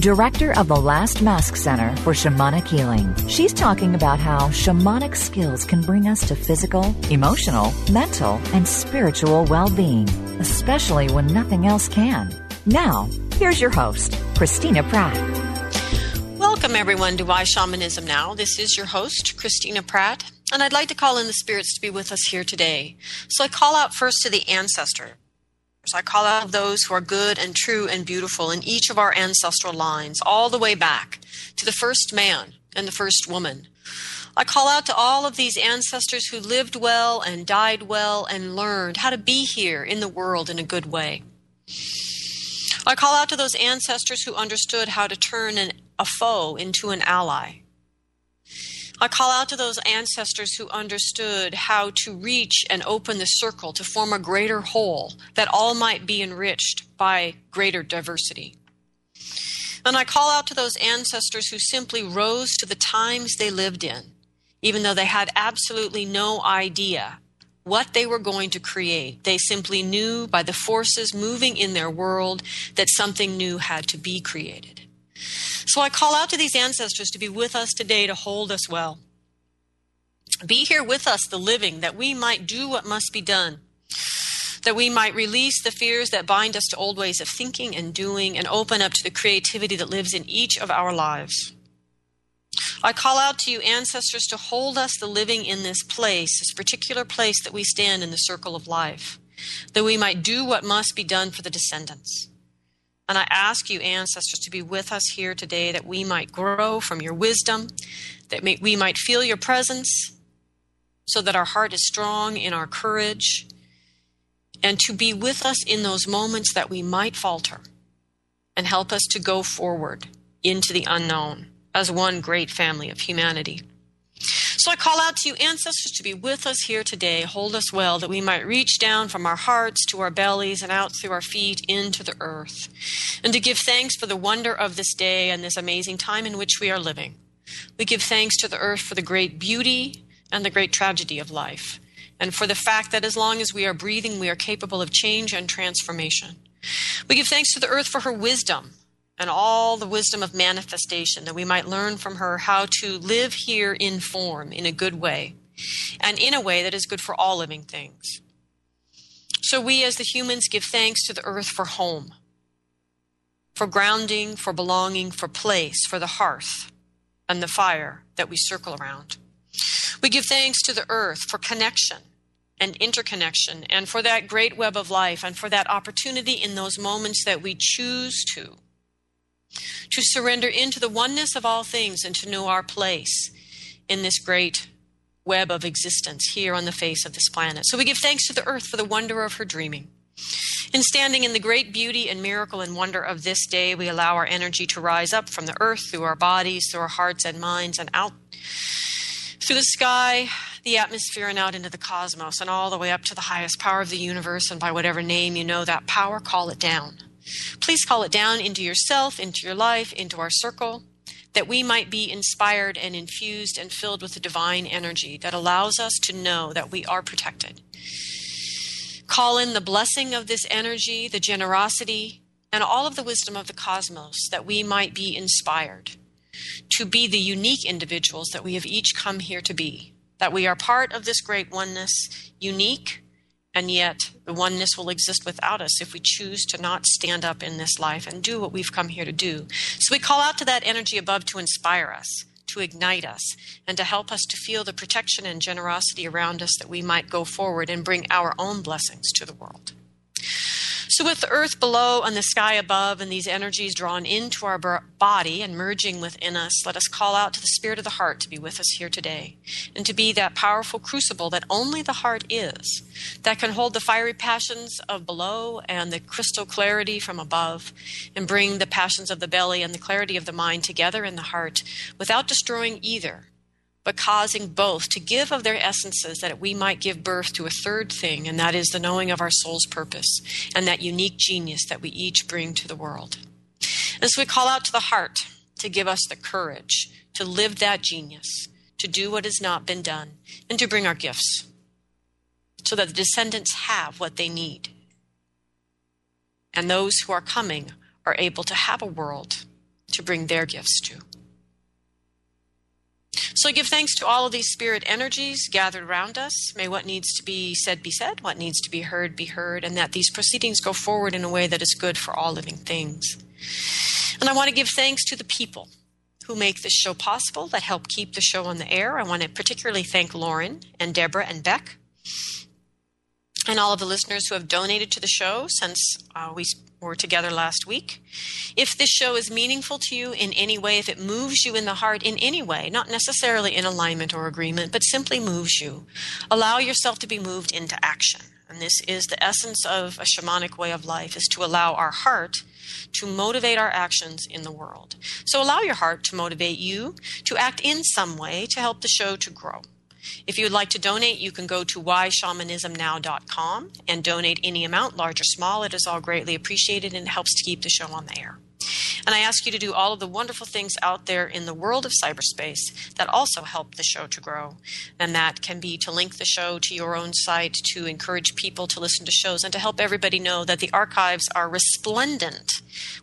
director of the Last Mask Center for Shamanic Healing. She's talking about how shamanic skills can bring us to physical, emotional, mental, and spiritual well being, especially when nothing else can. Now, here's your host, Christina Pratt. Welcome, everyone, to Why Shamanism Now. This is your host, Christina Pratt. And I'd like to call in the spirits to be with us here today. So I call out first to the ancestors. I call out those who are good and true and beautiful in each of our ancestral lines, all the way back to the first man and the first woman. I call out to all of these ancestors who lived well and died well and learned how to be here in the world in a good way. I call out to those ancestors who understood how to turn an, a foe into an ally I call out to those ancestors who understood how to reach and open the circle to form a greater whole that all might be enriched by greater diversity. And I call out to those ancestors who simply rose to the times they lived in, even though they had absolutely no idea what they were going to create. They simply knew by the forces moving in their world that something new had to be created. So I call out to these ancestors to be with us today to hold us well. Be here with us, the living, that we might do what must be done, that we might release the fears that bind us to old ways of thinking and doing, and open up to the creativity that lives in each of our lives. I call out to you, ancestors, to hold us, the living, in this place, this particular place that we stand in the circle of life, that we might do what must be done for the descendants. And I ask you, ancestors, to be with us here today that we might grow from your wisdom, that we might feel your presence, so that our heart is strong in our courage, and to be with us in those moments that we might falter, and help us to go forward into the unknown as one great family of humanity. So I call out to you, ancestors, to be with us here today. Hold us well that we might reach down from our hearts to our bellies and out through our feet into the earth. And to give thanks for the wonder of this day and this amazing time in which we are living. We give thanks to the earth for the great beauty and the great tragedy of life, and for the fact that as long as we are breathing, we are capable of change and transformation. We give thanks to the earth for her wisdom and all the wisdom of manifestation that we might learn from her how to live here in form in a good way and in a way that is good for all living things. So we as the humans give thanks to the earth for home, for grounding, for belonging, for place, for the hearth and the fire that we circle around. We give thanks to the earth for connection and interconnection and for that great web of life and for that opportunity in those moments that we choose to to surrender into the oneness of all things and to know our place in this great web of existence here on the face of this planet. So we give thanks to the earth for the wonder of her dreaming. In standing in the great beauty and miracle and wonder of this day, we allow our energy to rise up from the earth through our bodies, through our hearts and minds, and out through the sky, the atmosphere, and out into the cosmos, and all the way up to the highest power of the universe. And by whatever name you know that power, call it down. Please call it down into yourself, into your life, into our circle, that we might be inspired and infused and filled with the divine energy that allows us to know that we are protected. Call in the blessing of this energy, the generosity, and all of the wisdom of the cosmos that we might be inspired to be the unique individuals that we have each come here to be, that we are part of this great oneness, unique and yet, the oneness will exist without us if we choose to not stand up in this life and do what we've come here to do. So we call out to that energy above to inspire us, to ignite us, and to help us to feel the protection and generosity around us that we might go forward and bring our own blessings to the world. So, with the earth below and the sky above, and these energies drawn into our body and merging within us, let us call out to the Spirit of the heart to be with us here today, and to be that powerful crucible that only the heart is, that can hold the fiery passions of below and the crystal clarity from above, and bring the passions of the belly and the clarity of the mind together in the heart without destroying either but causing both to give of their essences that we might give birth to a third thing, and that is the knowing of our soul's purpose and that unique genius that we each bring to the world. And so we call out to the heart to give us the courage to live that genius, to do what has not been done, and to bring our gifts so that the descendants have what they need. And those who are coming are able to have a world to bring their gifts to. So I give thanks to all of these spirit energies gathered around us. May what needs to be said be said, what needs to be heard be heard, and that these proceedings go forward in a way that is good for all living things. And I want to give thanks to the people who make this show possible, that help keep the show on the air. I want to particularly thank Lauren and Deborah and Beck and all of the listeners who have donated to the show since uh, we were together last week. If this show is meaningful to you in any way, if it moves you in the heart in any way, not necessarily in alignment or agreement, but simply moves you, allow yourself to be moved into action. And this is the essence of a shamanic way of life is to allow our heart to motivate our actions in the world. So allow your heart to motivate you to act in some way to help the show to grow. If you would like to donate, you can go to whyshamanismnow.com and donate any amount, large or small. It is all greatly appreciated and helps to keep the show on the air. And I ask you to do all of the wonderful things out there in the world of cyberspace that also help the show to grow. And that can be to link the show to your own site, to encourage people to listen to shows, and to help everybody know that the archives are resplendent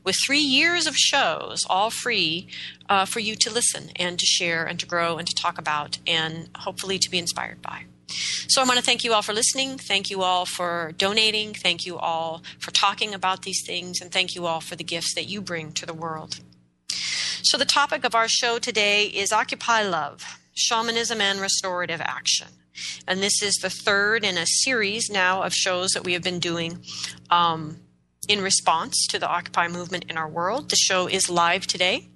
with three years of shows, all free, uh, for you to listen and to share and to grow and to talk about and hopefully to be inspired by. So I want to thank you all for listening. Thank you all for donating. Thank you all for talking about these things. And thank you all for the gifts that you bring to the world. So the topic of our show today is Occupy Love Shamanism and Restorative Action. And this is the third in a series now of shows that we have been doing um, in response to the Occupy movement in our world. The show is live today.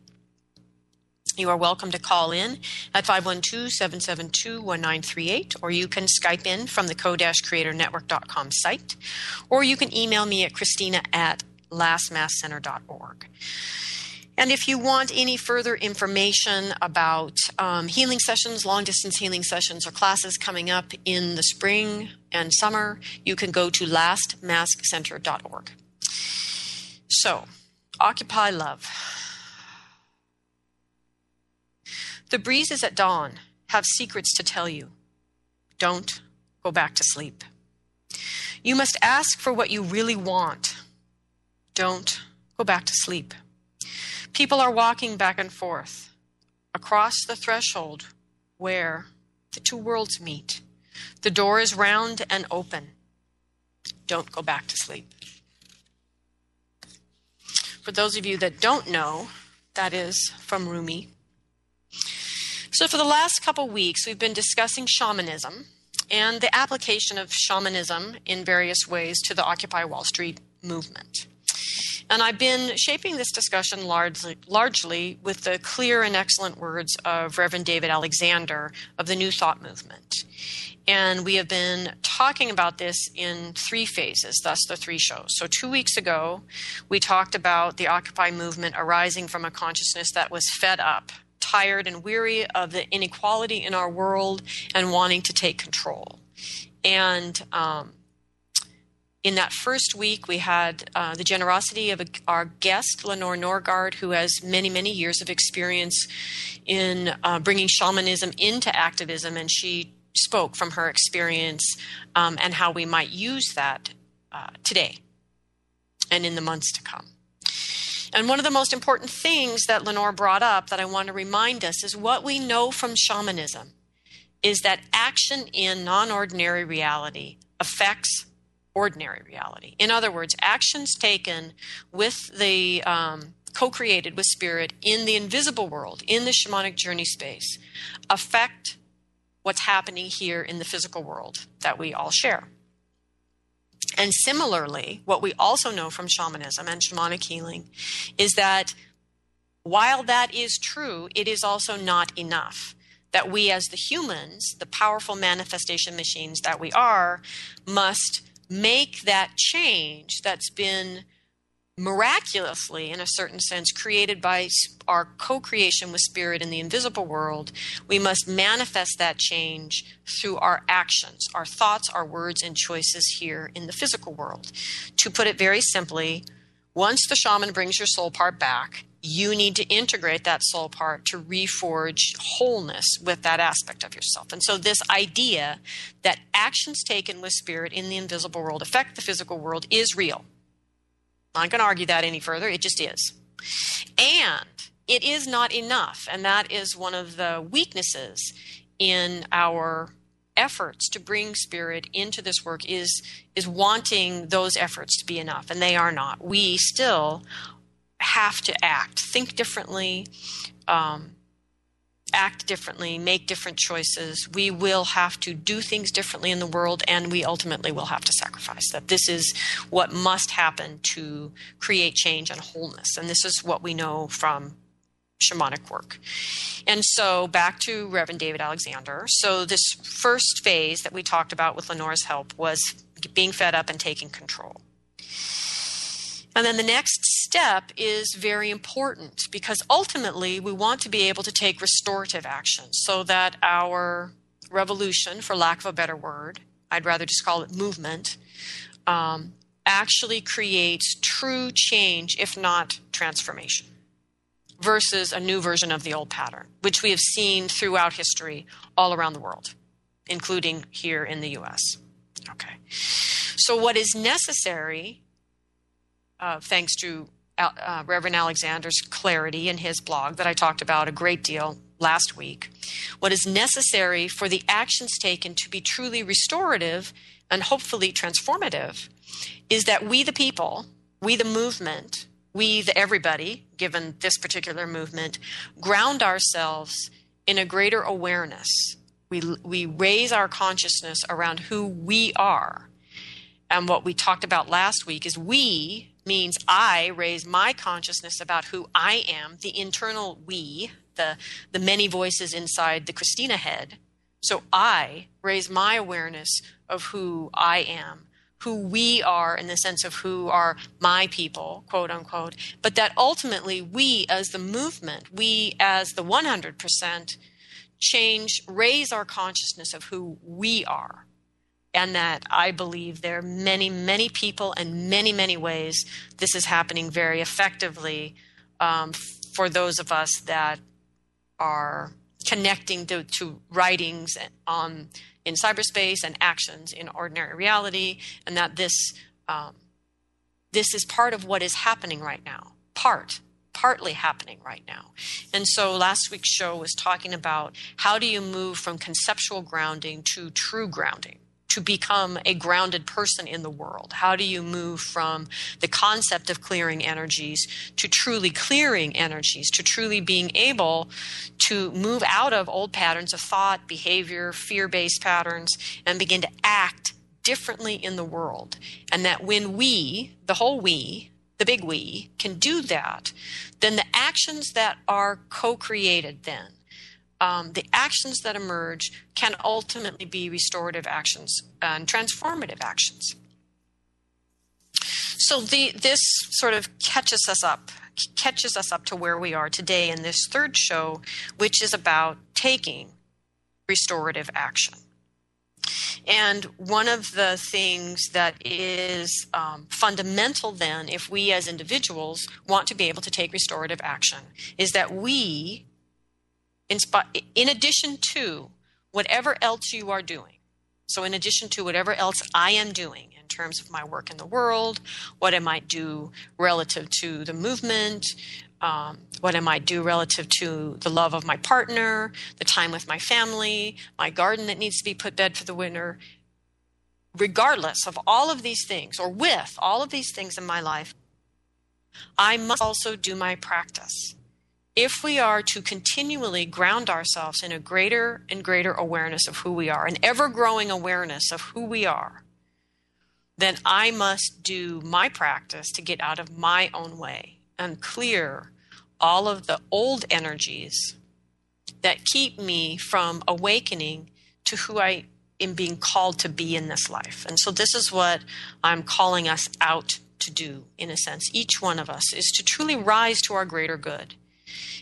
You are welcome to call in at 512 772 1938, or you can Skype in from the co-creatornetwork.com site, or you can email me at christina at lastmaskcenter.org. And if you want any further information about um, healing sessions, long distance healing sessions, or classes coming up in the spring and summer, you can go to lastmaskcenter.org. So, occupy love. The breezes at dawn have secrets to tell you. Don't go back to sleep. You must ask for what you really want. Don't go back to sleep. People are walking back and forth across the threshold where the two worlds meet. The door is round and open. Don't go back to sleep. For those of you that don't know, that is from Rumi. So, for the last couple weeks, we've been discussing shamanism and the application of shamanism in various ways to the Occupy Wall Street movement. And I've been shaping this discussion largely, largely with the clear and excellent words of Reverend David Alexander of the New Thought movement. And we have been talking about this in three phases, thus the three shows. So, two weeks ago, we talked about the Occupy movement arising from a consciousness that was fed up tired and weary of the inequality in our world and wanting to take control. And um, in that first week, we had uh, the generosity of a, our guest, Lenore Norrgard, who has many, many years of experience in uh, bringing shamanism into activism, and she spoke from her experience um, and how we might use that uh, today and in the months to come. And one of the most important things that Lenore brought up that I want to remind us is what we know from shamanism is that action in non ordinary reality affects ordinary reality. In other words, actions taken with the um, co created with spirit in the invisible world, in the shamanic journey space, affect what's happening here in the physical world that we all share. And similarly, what we also know from shamanism and shamanic healing is that while that is true, it is also not enough. That we, as the humans, the powerful manifestation machines that we are, must make that change that's been miraculously, in a certain sense, created by our co creation with Spirit in the invisible world, we must manifest that change through our actions, our thoughts, our words, and choices here in the physical world. To put it very simply, once the shaman brings your soul part back, you need to integrate that soul part to reforge wholeness with that aspect of yourself. And so, this idea that actions taken with spirit in the invisible world affect the physical world is real. I'm not going to argue that any further, it just is. And it is not enough. And that is one of the weaknesses in our efforts to bring spirit into this work is is wanting those efforts to be enough and they are not we still have to act, think differently, um, act differently, make different choices. We will have to do things differently in the world, and we ultimately will have to sacrifice. That this is what must happen to create change and wholeness. And this is what we know from shamanic work. And so back to Reverend David Alexander. So, this first phase that we talked about with Lenore's help was being fed up and taking control. And then the next step is very important because ultimately we want to be able to take restorative action so that our revolution, for lack of a better word, I'd rather just call it movement, um, actually creates true change, if not transformation, versus a new version of the old pattern, which we have seen throughout history all around the world, including here in the US. Okay. So, what is necessary uh, thanks to uh, Reverend Alexander's clarity in his blog that I talked about a great deal last week. What is necessary for the actions taken to be truly restorative and hopefully transformative is that we, the people, we, the movement, we, the everybody, given this particular movement, ground ourselves in a greater awareness. We, we raise our consciousness around who we are. And what we talked about last week is we means I raise my consciousness about who I am, the internal we, the, the many voices inside the Christina head. So I raise my awareness of who I am, who we are in the sense of who are my people, quote unquote, but that ultimately we as the movement, we as the 100% change, raise our consciousness of who we are and that I believe there are many, many people and many, many ways this is happening very effectively um, for those of us that are connecting to, to writings on in cyberspace and actions in ordinary reality, and that this um, this is part of what is happening right now. Part partly happening right now. And so last week's show was talking about how do you move from conceptual grounding to true grounding to become a grounded person in the world? How do you move from the concept of clearing energies to truly clearing energies, to truly being able to move out of old patterns of thought, behavior, fear based patterns, and begin to act differently in the world? And that when we, the whole we, the big we, can do that, then the actions that are co created then um, the actions that emerge can ultimately be restorative actions and transformative actions. So the, this sort of catches us up, catches us up to where we are today in this third show, which is about taking restorative action. And one of the things that is um, fundamental then, if we as individuals want to be able to take restorative action, is that we in, in addition to whatever else you are doing. So, in addition to whatever else I am doing in terms of my work in the world, what I might do relative to the movement, um, what I might do relative to the love of my partner, the time with my family, my garden that needs to be put bed for the winter, regardless of all of these things, or with all of these things in my life, I must also do my practice if we are to continually ground ourselves in a greater and greater awareness of who we are, an ever growing awareness of who we are, then I must do my practice to get out of my own way and clear all of the old energies that keep me from awakening to who I am being called to be in this life. And so, this is what I'm calling us out to do, in a sense, each one of us, is to truly rise to our greater good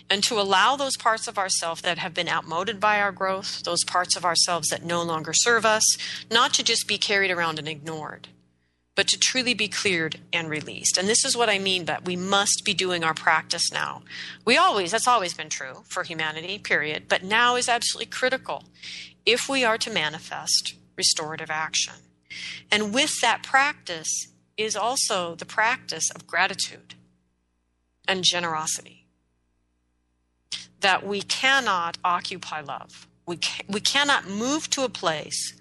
and to allow those parts of ourselves that have been outmoded by our growth, those parts of ourselves that no longer serve us, not to just be carried around and ignored, but to truly be cleared and released. And this is what I mean that we must be doing our practice now. We always, that's always been true for humanity, period, but now is absolutely critical if we are to manifest restorative action. And with that practice is also the practice of gratitude and generosity. That we cannot occupy love. We, ca- we cannot move to a place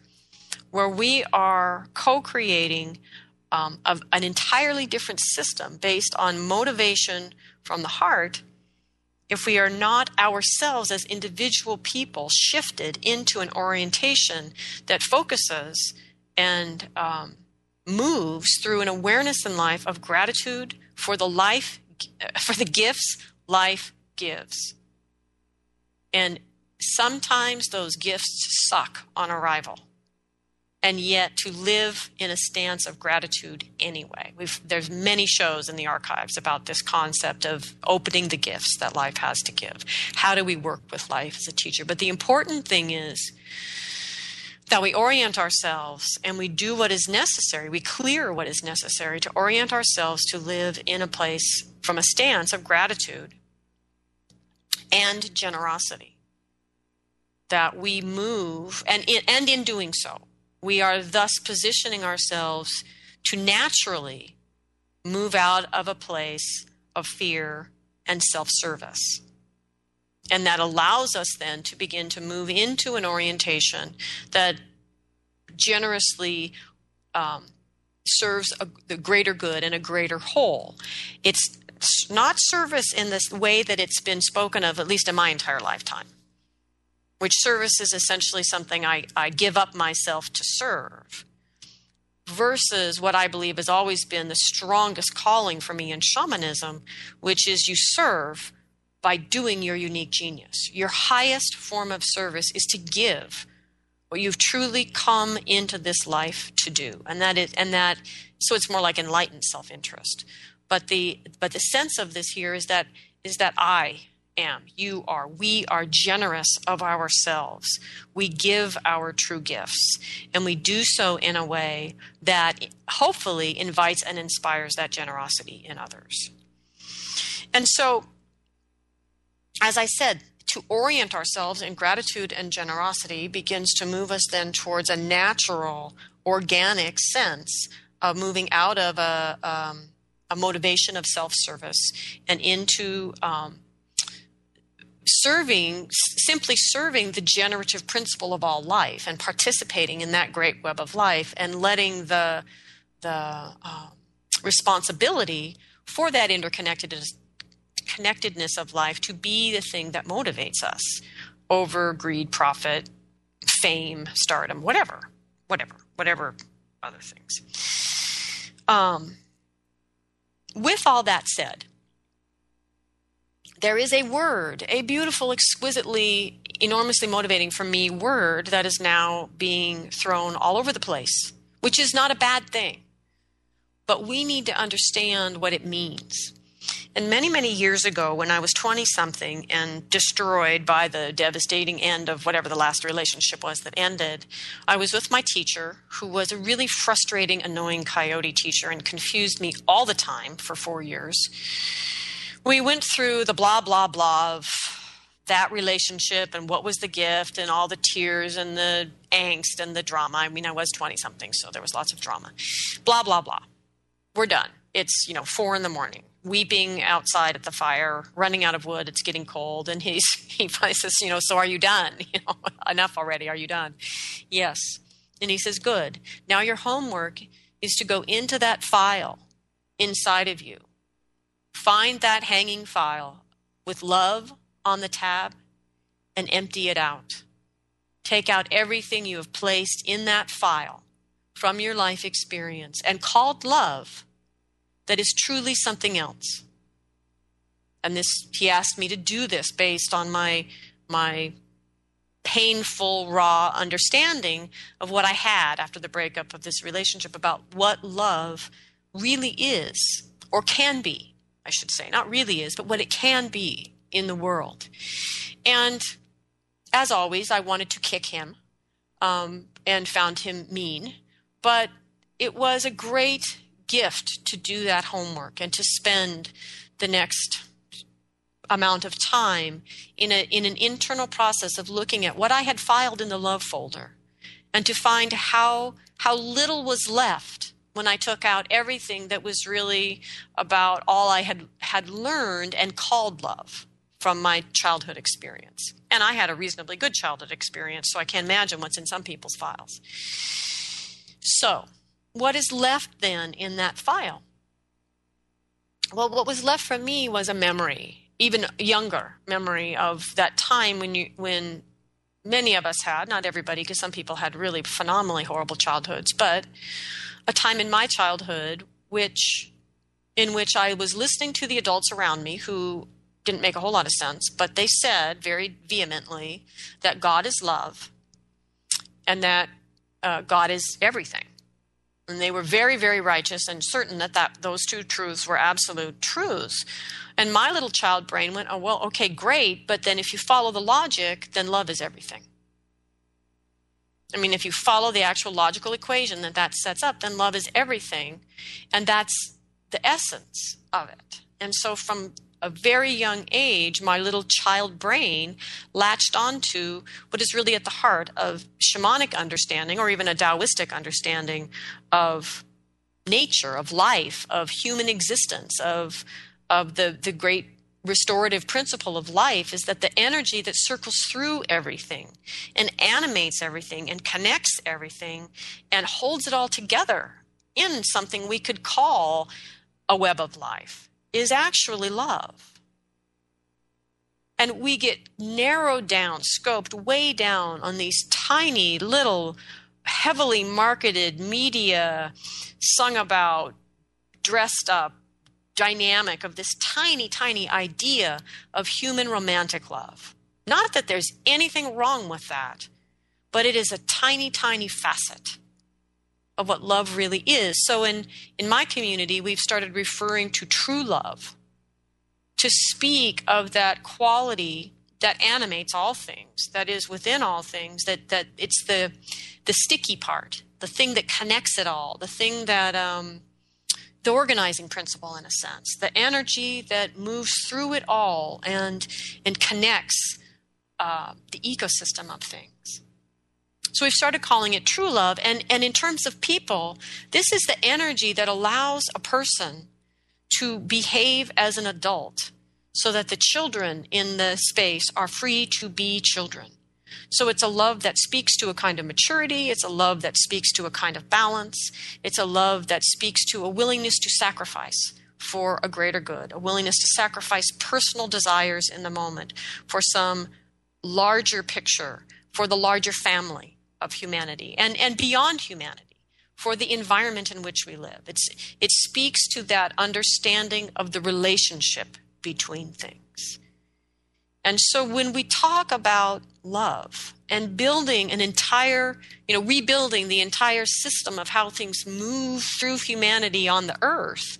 where we are co creating um, an entirely different system based on motivation from the heart if we are not ourselves as individual people shifted into an orientation that focuses and um, moves through an awareness in life of gratitude for the life for the gifts life gives and sometimes those gifts suck on arrival and yet to live in a stance of gratitude anyway. We've, there's many shows in the archives about this concept of opening the gifts that life has to give. How do we work with life as a teacher? But the important thing is that we orient ourselves and we do what is necessary. We clear what is necessary to orient ourselves to live in a place from a stance of gratitude and generosity. That we move, and in, and in doing so, we are thus positioning ourselves to naturally move out of a place of fear and self service. And that allows us then to begin to move into an orientation that generously um, serves a, the greater good and a greater whole. It's not service in this way that it's been spoken of, at least in my entire lifetime which service is essentially something I, I give up myself to serve, versus what I believe has always been the strongest calling for me in shamanism, which is you serve by doing your unique genius. Your highest form of service is to give what you've truly come into this life to do. And that is and that so it's more like enlightened self-interest. But the but the sense of this here is that is that I am, you are, we are generous of ourselves. We give our true gifts, and we do so in a way that hopefully invites and inspires that generosity in others. And so, as I said, to orient ourselves in gratitude and generosity begins to move us then towards a natural, organic sense of moving out of a, um, a motivation of self service and into um, serving, simply serving the generative principle of all life and participating in that great web of life and letting the, the uh, responsibility for that interconnectedness connectedness of life to be the thing that motivates us over greed, profit, fame, stardom, whatever, whatever, whatever other things. Um, with all that said, there is a word, a beautiful, exquisitely, enormously motivating for me word that is now being thrown all over the place, which is not a bad thing. But we need to understand what it means. And many, many years ago, when I was 20 something and destroyed by the devastating end of whatever the last relationship was that ended, I was with my teacher, who was a really frustrating, annoying coyote teacher and confused me all the time for four years we went through the blah blah blah of that relationship and what was the gift and all the tears and the angst and the drama. I mean, I was 20 something, so there was lots of drama. Blah, blah, blah. We're done. It's, you know, four in the morning, weeping outside at the fire, running out of wood. It's getting cold. And he's, he says, you know, so are you done? You know, enough already. Are you done? Yes. And he says, good. Now your homework is to go into that file inside of you Find that hanging file with love on the tab and empty it out. Take out everything you have placed in that file from your life experience and called love that is truly something else. And this he asked me to do this based on my my painful raw understanding of what I had after the breakup of this relationship about what love really is, or can be, I should say, not really is, but what it can be in the world. And as always, I wanted to kick him um, and found him mean, but it was a great gift to do that homework and to spend the next amount of time in, a, in an internal process of looking at what I had filed in the love folder and to find how, how little was left when I took out everything that was really about all I had, had learned and called love from my childhood experience. And I had a reasonably good childhood experience, so I can't imagine what's in some people's files. So, what is left then in that file? Well, what was left for me was a memory, even younger memory of that time when you when many of us had, not everybody, because some people had really phenomenally horrible childhoods, but a time in my childhood which in which I was listening to the adults around me who didn't make a whole lot of sense, but they said very vehemently that God is love and that uh, God is everything and they were very very righteous and certain that, that those two truths were absolute truths. And my little child brain went oh well okay great but then if you follow the logic then love is everything. I mean if you follow the actual logical equation that that sets up then love is everything and that's the essence of it. And so from a very young age, my little child brain latched onto what is really at the heart of shamanic understanding or even a Taoistic understanding of nature, of life, of human existence, of, of the, the great restorative principle of life is that the energy that circles through everything and animates everything and connects everything and holds it all together in something we could call a web of life is actually love. And we get narrowed down, scoped way down on these tiny little, heavily marketed media, sung about, dressed up dynamic of this tiny, tiny idea of human romantic love. Not that there's anything wrong with that, but it is a tiny, tiny facet of what love really is. So in, in my community, we've started referring to true love to speak of that quality that animates all things, that is within all things, that, that it's the, the sticky part, the thing that connects it all, the thing that, um, the organizing principle in a sense, the energy that moves through it all and, and connects uh, the ecosystem of things. So we've started calling it true love. And, and in terms of people, this is the energy that allows a person to behave as an adult so that the children in the space are free to be children. So it's a love that speaks to a kind of maturity. It's a love that speaks to a kind of balance. It's a love that speaks to a willingness to sacrifice for a greater good, a willingness to sacrifice personal desires in the moment for some larger picture, for the larger family, of humanity and, and beyond humanity for the environment in which we live. It's, it speaks to that understanding of the relationship between things. And so when we talk about love and building an entire, you know, rebuilding the entire system of how things move through humanity on the earth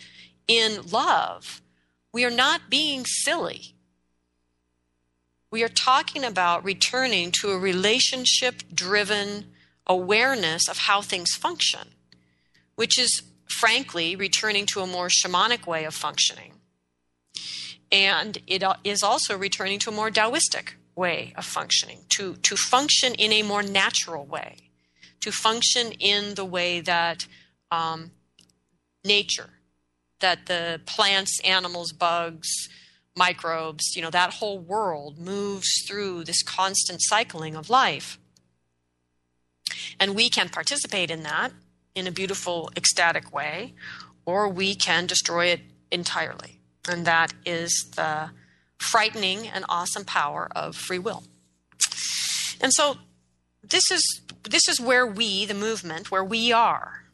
in love, we are not being silly we are talking about returning to a relationship driven awareness of how things function, which is frankly returning to a more shamanic way of functioning. And it is also returning to a more Taoistic way of functioning, to, to function in a more natural way, to function in the way that um, nature, that the plants, animals, bugs, microbes, you know, that whole world moves through this constant cycling of life. And we can participate in that in a beautiful, ecstatic way, or we can destroy it entirely. And that is the frightening and awesome power of free will. And so this is this is where we, the movement, where we are.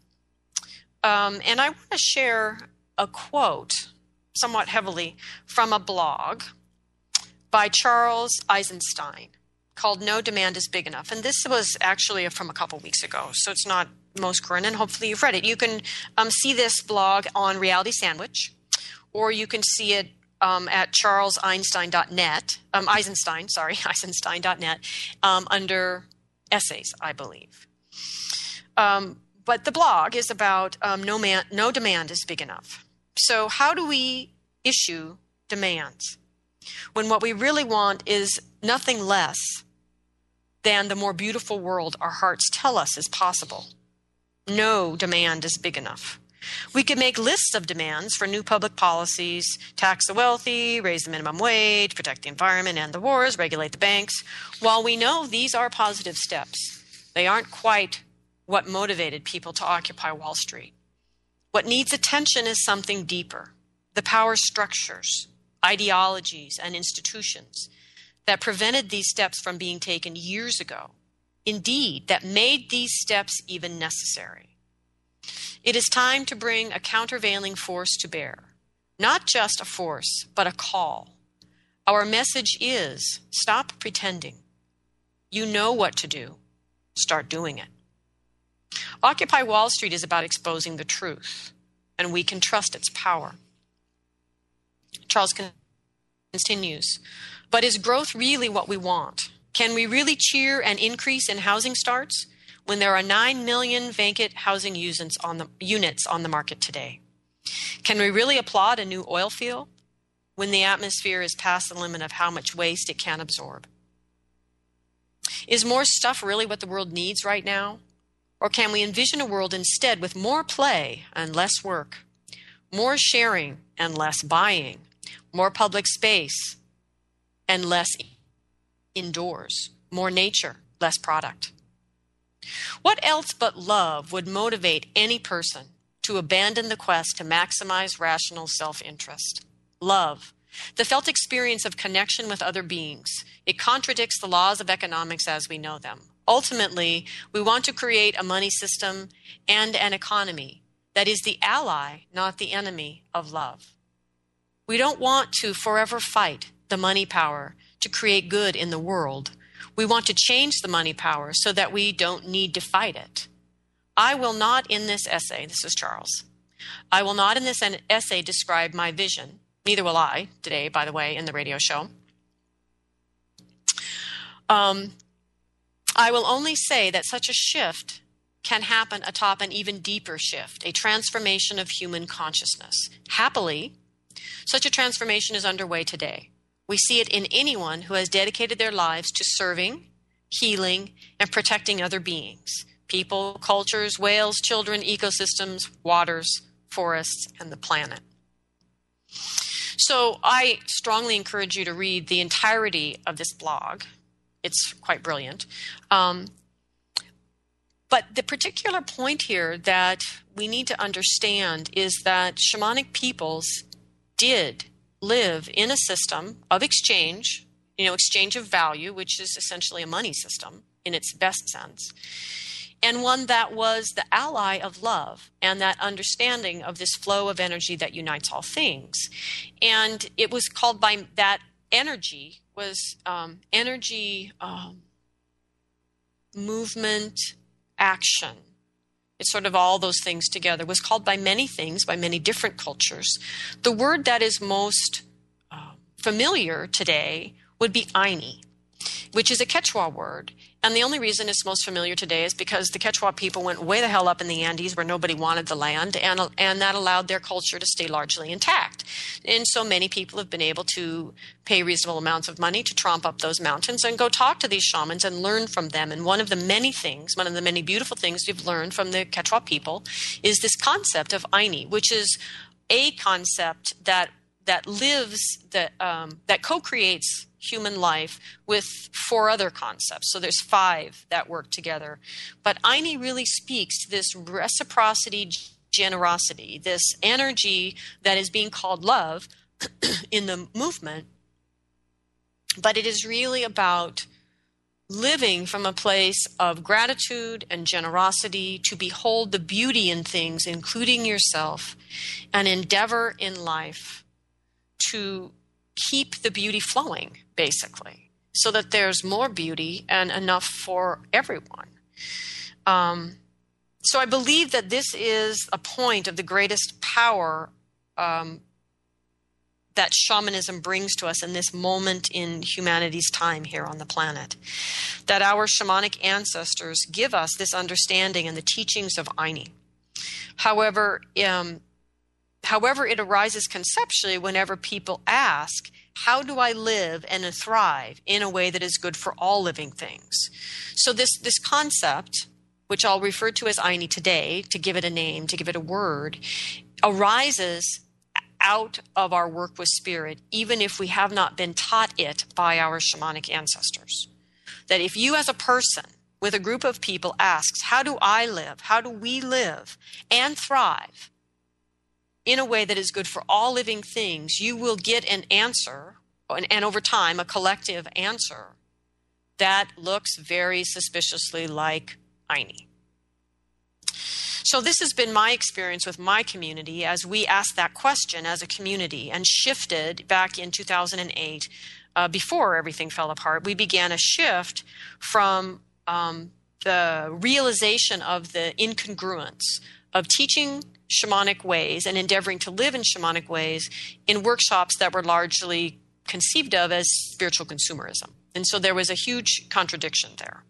Um, and I want to share a quote somewhat heavily from a blog by Charles Eisenstein called No Demand is Big Enough. And this was actually from a couple weeks ago, so it's not most current, and hopefully you've read it. You can um, see this blog on Reality Sandwich, or you can see it um, at charleseinstein.net, um, Eisenstein, sorry, Eisenstein.net, um, under essays, I believe. Um, but the blog is about um, no, man, no demand is big enough. So, how do we issue demands when what we really want is nothing less than the more beautiful world our hearts tell us is possible? No demand is big enough. We could make lists of demands for new public policies, tax the wealthy, raise the minimum wage, protect the environment and the wars, regulate the banks. While we know these are positive steps, they aren't quite what motivated people to occupy Wall Street. What needs attention is something deeper the power structures, ideologies, and institutions that prevented these steps from being taken years ago. Indeed, that made these steps even necessary. It is time to bring a countervailing force to bear. Not just a force, but a call. Our message is stop pretending. You know what to do. Start doing it. Occupy Wall Street is about exposing the truth, and we can trust its power. Charles continues, but is growth really what we want? Can we really cheer an increase in housing starts when there are 9 million vacant housing units on the, units on the market today? Can we really applaud a new oil field when the atmosphere is past the limit of how much waste it can absorb? Is more stuff really what the world needs right now? Or can we envision a world instead with more play and less work, more sharing and less buying, more public space and less indoors, more nature, less product? What else but love would motivate any person to abandon the quest to maximize rational self interest? Love, the felt experience of connection with other beings. It contradicts the laws of economics as we know them. Ultimately, we want to create a money system and an economy that is the ally, not the enemy of love. We don't want to forever fight the money power to create good in the world. We want to change the money power so that we don't need to fight it. I will not in this essay, this is Charles, I will not in this essay describe my vision. Neither will I today, by the way, in the radio show. Um, I will only say that such a shift can happen atop an even deeper shift, a transformation of human consciousness. Happily, such a transformation is underway today. We see it in anyone who has dedicated their lives to serving, healing, and protecting other beings people, cultures, whales, children, ecosystems, waters, forests, and the planet. So I strongly encourage you to read the entirety of this blog it's quite brilliant. Um, but the particular point here that we need to understand is that shamanic peoples did live in a system of exchange, you know, exchange of value, which is essentially a money system in its best sense, and one that was the ally of love and that understanding of this flow of energy that unites all things. And it was called by that energy was um, energy, um, movement, action. It's sort of all those things together. It was called by many things, by many different cultures. The word that is most uh, familiar today would be Ayni, which is a Quechua word. And the only reason it's most familiar today is because the Quechua people went way the hell up in the Andes where nobody wanted the land, and, and that allowed their culture to stay largely intact. And so many people have been able to pay reasonable amounts of money to tromp up those mountains and go talk to these shamans and learn from them. And one of the many things, one of the many beautiful things we've learned from the Quechua people is this concept of Ayni, which is a concept that that lives that um, that co-creates human life with four other concepts. So there's five that work together. But Ayni really speaks to this reciprocity, generosity, this energy that is being called love in the movement. But it is really about living from a place of gratitude and generosity to behold the beauty in things, including yourself, and endeavor in life to keep the beauty flowing, basically. so that there's more beauty and enough for everyone. Um, so I believe that this is a point of the greatest power um, that shamanism brings to us in this moment in humanity's time here on the planet. That our shamanic ancestors give us this understanding and the teachings of Ayni. However, um, however, it arises conceptually whenever people ask, how do I live and thrive in a way that is good for all living things? So this this concept, which I'll refer to as Ayni today, to give it a name, to give it a word, arises out of our work with spirit, even if we have not been taught it by our shamanic ancestors. That if you, as a person with a group of people, asks, How do I live? How do we live and thrive in a way that is good for all living things? You will get an answer, and, and over time, a collective answer that looks very suspiciously like Ayni. So, this has been my experience with my community as we asked that question as a community and shifted back in 2008. Uh, before everything fell apart, we began a shift from um, the realization of the incongruence of teaching shamanic ways and endeavoring to live in shamanic ways in workshops that were largely conceived of as spiritual consumerism. And so there was a huge contradiction there.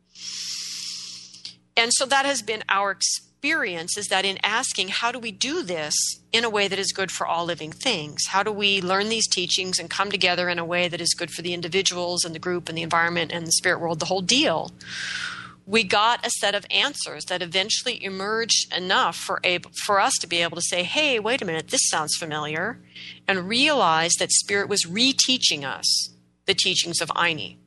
And so that has been our experience is that in asking, how do we do this in a way that is good for all living things? How do we learn these teachings and come together in a way that is good for the individuals and the group and the environment and the spirit world, the whole deal? We got a set of answers that eventually emerged enough for, for us to be able to say, hey, wait a minute, this sounds familiar, and realize that Spirit was reteaching us the teachings of Ayni.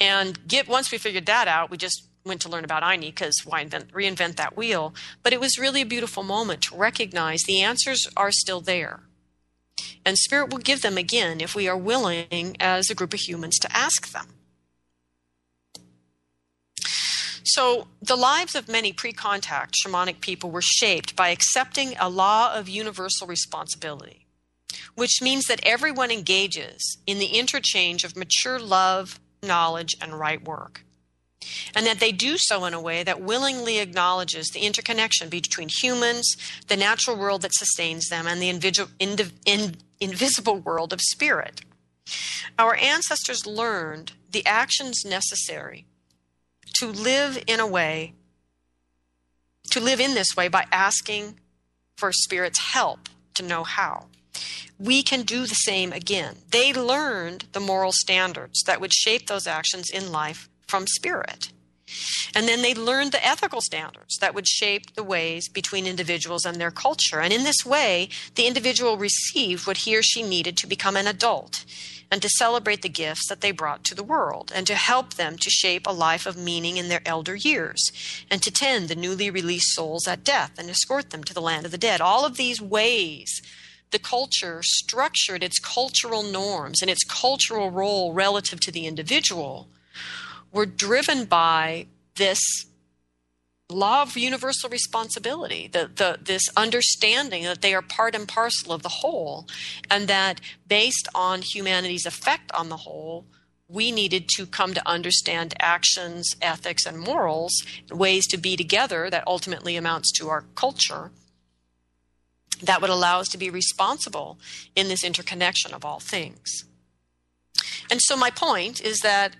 And get, once we figured that out, we just went to learn about Ayni because why invent, reinvent that wheel? But it was really a beautiful moment to recognize the answers are still there. And Spirit will give them again if we are willing as a group of humans to ask them. So, the lives of many pre contact shamanic people were shaped by accepting a law of universal responsibility, which means that everyone engages in the interchange of mature love, knowledge, and right work and that they do so in a way that willingly acknowledges the interconnection between humans, the natural world that sustains them, and the in, invisible world of spirit. Our ancestors learned the actions necessary to live in a way, to live in this way by asking for spirit's help to know how. We can do the same again. They learned the moral standards that would shape those actions in life from spirit. And then they learned the ethical standards that would shape the ways between individuals and their culture. And in this way, the individual received what he or she needed to become an adult and to celebrate the gifts that they brought to the world and to help them to shape a life of meaning in their elder years and to tend the newly released souls at death and escort them to the land of the dead. All of these ways the culture structured its cultural norms and its cultural role relative to the individual were driven by this law of universal responsibility, the, the, this understanding that they are part and parcel of the whole, and that based on humanity's effect on the whole, we needed to come to understand actions, ethics, and morals, ways to be together that ultimately amounts to our culture that would allow us to be responsible in this interconnection of all things. And so, my point is that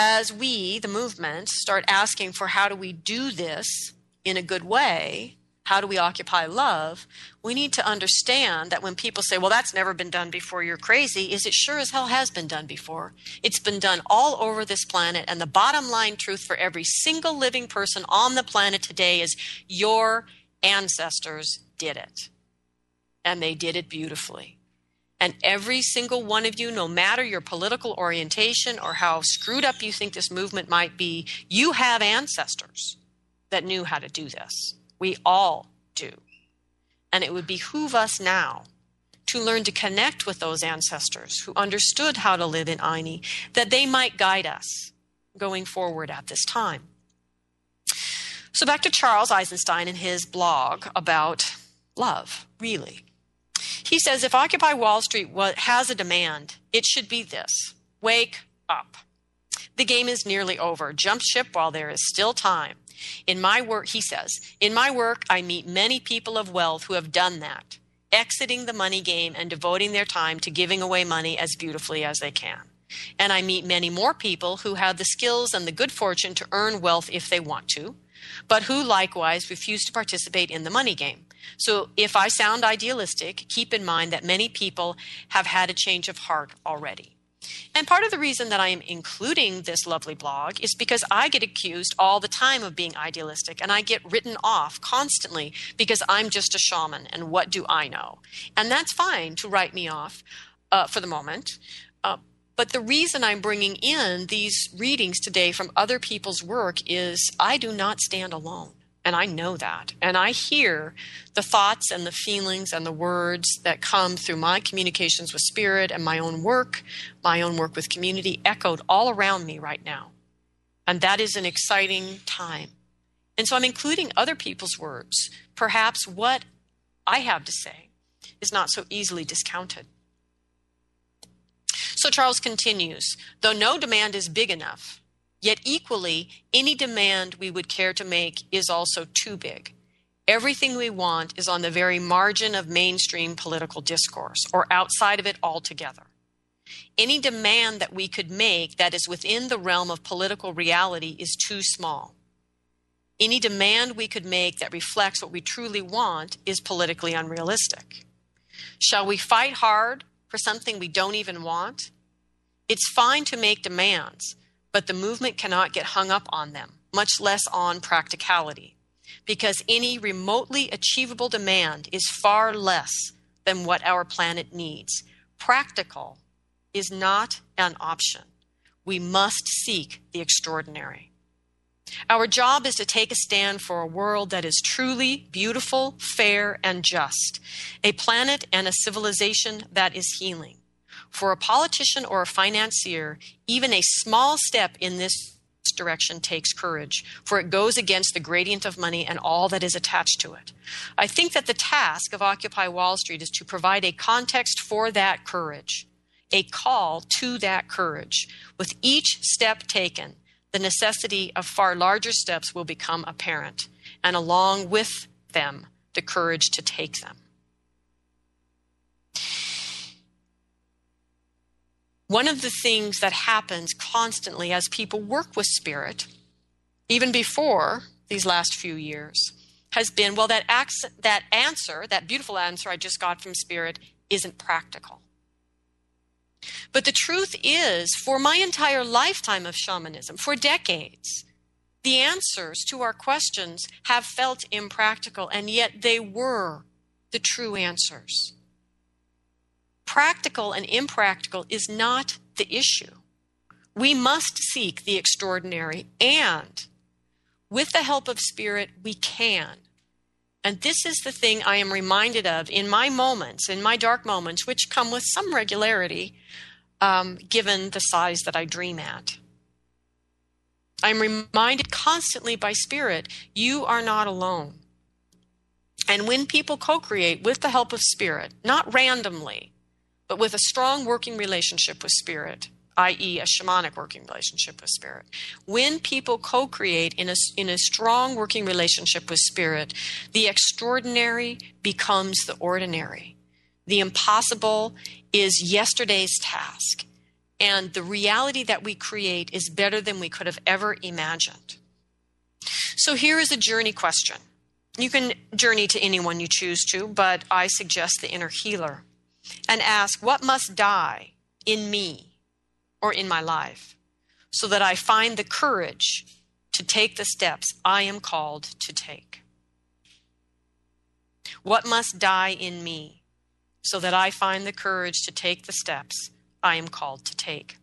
as we, the movement, start asking for how do we do this in a good way, how do we occupy love, we need to understand that when people say, well, that's never been done before, you're crazy, is it sure as hell has been done before. It's been done all over this planet. And the bottom line truth for every single living person on the planet today is your ancestors did it. And they did it beautifully. And every single one of you, no matter your political orientation or how screwed up you think this movement might be, you have ancestors that knew how to do this. We all do. And it would behoove us now to learn to connect with those ancestors who understood how to live in Ayni, that they might guide us going forward at this time. So, back to Charles Eisenstein and his blog about love, really. He says if Occupy Wall Street has a demand, it should be this wake up. The game is nearly over. Jump ship while there is still time. In my work, he says, in my work, I meet many people of wealth who have done that, exiting the money game and devoting their time to giving away money as beautifully as they can. And I meet many more people who have the skills and the good fortune to earn wealth if they want to, but who likewise refuse to participate in the money game. So if I sound idealistic, keep in mind that many people have had a change of heart already. And part of the reason that I am including this lovely blog is because I get accused all the time of being idealistic and I get written off constantly because I'm just a shaman and what do I know? And that's fine to write me off uh, for the moment. Uh, but the reason I'm bringing in these readings today from other people's work is I do not stand alone. And I know that. And I hear the thoughts and the feelings and the words that come through my communications with spirit and my own work, my own work with community, echoed all around me right now. And that is an exciting time. And so I'm including other people's words. Perhaps what I have to say is not so easily discounted. So Charles continues though no demand is big enough, Yet, equally, any demand we would care to make is also too big. Everything we want is on the very margin of mainstream political discourse or outside of it altogether. Any demand that we could make that is within the realm of political reality is too small. Any demand we could make that reflects what we truly want is politically unrealistic. Shall we fight hard for something we don't even want? It's fine to make demands, but the movement cannot get hung up on them, much less on practicality, because any remotely achievable demand is far less than what our planet needs. Practical is not an option. We must seek the extraordinary. Our job is to take a stand for a world that is truly beautiful, fair, and just, a planet and a civilization that is healing. For a politician or a financier, even a small step in this direction takes courage, for it goes against the gradient of money and all that is attached to it. I think that the task of Occupy Wall Street is to provide a context for that courage, a call to that courage. With each step taken, the necessity of far larger steps will become apparent, and along with them, the courage to take them. One of the things that happens constantly as people work with spirit, even before these last few years, has been well, that, that answer, that beautiful answer I just got from spirit, isn't practical. But the truth is, for my entire lifetime of shamanism, for decades, the answers to our questions have felt impractical, and yet they were the true answers practical and impractical is not the issue. We must seek the extraordinary, and with the help of Spirit, we can. And this is the thing I am reminded of in my moments, in my dark moments, which come with some regularity, um, given the size that I dream at. I'm reminded constantly by Spirit, you are not alone. And when people co create with the help of Spirit, not randomly, but with a strong working relationship with spirit, i.e., a shamanic working relationship with spirit. When people co create in a, in a strong working relationship with spirit, the extraordinary becomes the ordinary. The impossible is yesterday's task. And the reality that we create is better than we could have ever imagined. So here is a journey question. You can journey to anyone you choose to, but I suggest the inner healer and ask, What must die in me or in my life so that I find the courage to take the steps I am called to take? What must die in me so that I find the courage to take the steps I am called to take?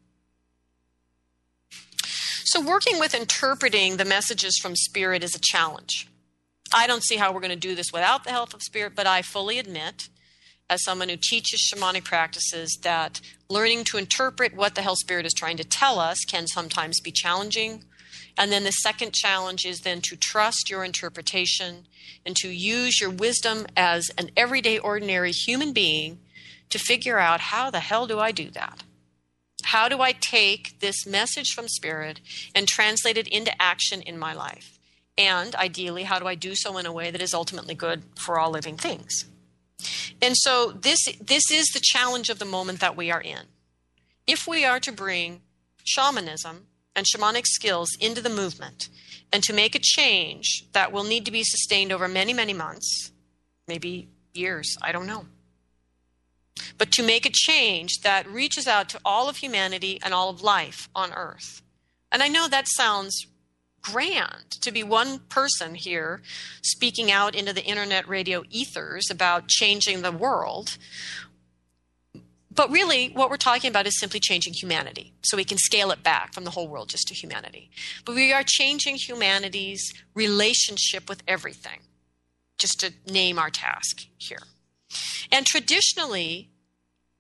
So, working with interpreting the messages from Spirit is a challenge. I don't see how we're going to do this without the help of Spirit, but I fully admit as someone who teaches shamanic practices that learning to interpret what the hell spirit is trying to tell us can sometimes be challenging. And then the second challenge is then to trust your interpretation and to use your wisdom as an everyday, ordinary human being to figure out how the hell do I do that? How do I take this message from spirit and translate it into action in my life? And ideally, how do I do so in a way that is ultimately good for all living things? And so this this is the challenge of the moment that we are in. If we are to bring shamanism and shamanic skills into the movement and to make a change that will need to be sustained over many, many months, maybe years, I don't know. But to make a change that reaches out to all of humanity and all of life on earth. And I know that sounds grand to be one person here speaking out into the internet radio ethers about changing the world. But really, what we're talking about is simply changing humanity. So we can scale it back from the whole world just to humanity. But we are changing humanity's relationship with everything, just to name our task here. And traditionally,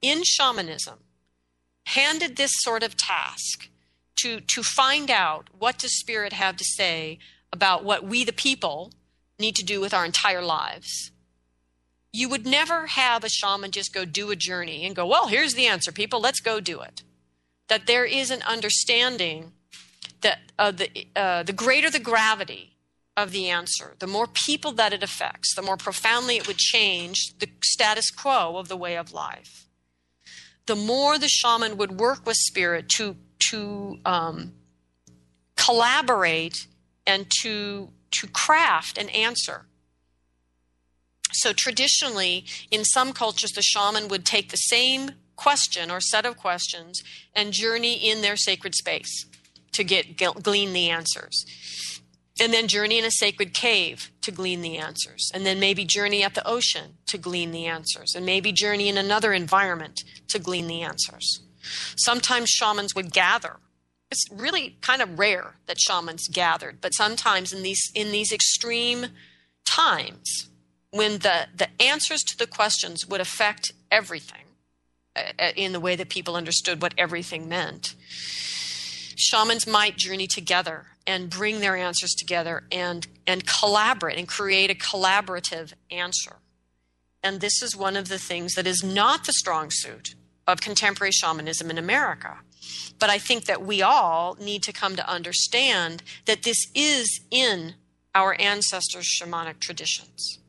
in shamanism, handed this sort of task to, to find out what does spirit have to say about what we the people need to do with our entire lives you would never have a shaman just go do a journey and go, well, here's the answer, people, let's go do it. That there is an understanding that uh, the, uh, the greater the gravity of the answer, the more people that it affects, the more profoundly it would change the status quo of the way of life. The more the shaman would work with spirit to, to um, collaborate and to, to craft an answer so traditionally, in some cultures, the shaman would take the same question or set of questions and journey in their sacred space to get glean the answers. And then journey in a sacred cave to glean the answers. And then maybe journey at the ocean to glean the answers. And maybe journey in another environment to glean the answers. Sometimes shamans would gather. It's really kind of rare that shamans gathered, but sometimes in these in these extreme times, when the, the answers to the questions would affect everything uh, uh, in the way that people understood what everything meant. Shamans might journey together and bring their answers together and, and collaborate and create a collaborative answer. And this is one of the things that is not the strong suit of contemporary shamanism in America. But I think that we all need to come to understand that this is in our ancestors' shamanic traditions